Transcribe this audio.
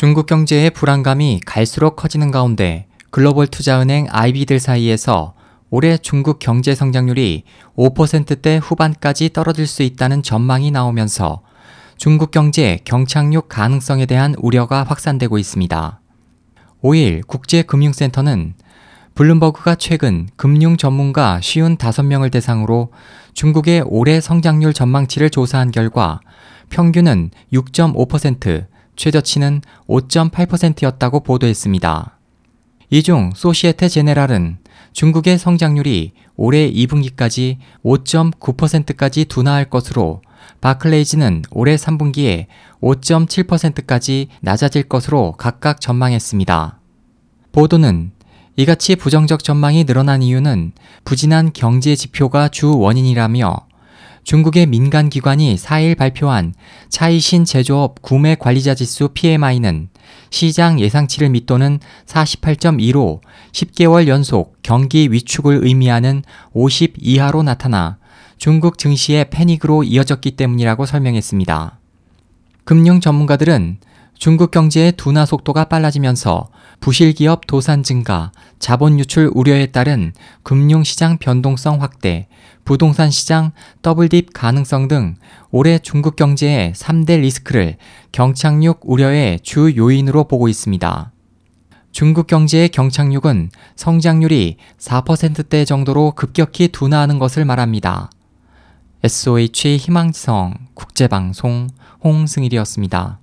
중국 경제의 불안감이 갈수록 커지는 가운데 글로벌 투자은행 IB들 사이에서 올해 중국 경제 성장률이 5%대 후반까지 떨어질 수 있다는 전망이 나오면서 중국 경제 경착륙 가능성에 대한 우려가 확산되고 있습니다. 5일 국제금융센터는 블룸버그가 최근 금융 전문가 쉬운 5명을 대상으로 중국의 올해 성장률 전망치를 조사한 결과 평균은 6.5%, 최저치는 5.8%였다고 보도했습니다. 이 중 소시에테 제네랄은 중국의 성장률이 올해 2분기까지 5.9%까지 둔화할 것으로 바클레이즈는 올해 3분기에 5.7%까지 낮아질 것으로 각각 전망했습니다. 보도는 이같이 부정적 전망이 늘어난 이유는 부진한 경제 지표가 주 원인이라며 중국의 민간 기관이 4일 발표한 차이신 제조업 구매 관리자 지수 PMI는 시장 예상치를 밑도는 48.2로 10개월 연속 경기 위축을 의미하는 50 이하로 나타나 중국 증시의 패닉으로 이어졌기 때문이라고 설명했습니다. 금융 전문가들은 중국 경제의 둔화 속도가 빨라지면서 부실 기업 도산 증가, 자본 유출 우려에 따른 금융 시장 변동성 확대, 부동산 시장 더블 딥 가능성 등 올해 중국 경제의 3대 리스크를 경착륙 우려의 주 요인으로 보고 있습니다. 중국 경제의 경착륙은 성장률이 4%대 정도로 급격히 둔화하는 것을 말합니다. SOH 희망지성 국제방송 홍승일이었습니다.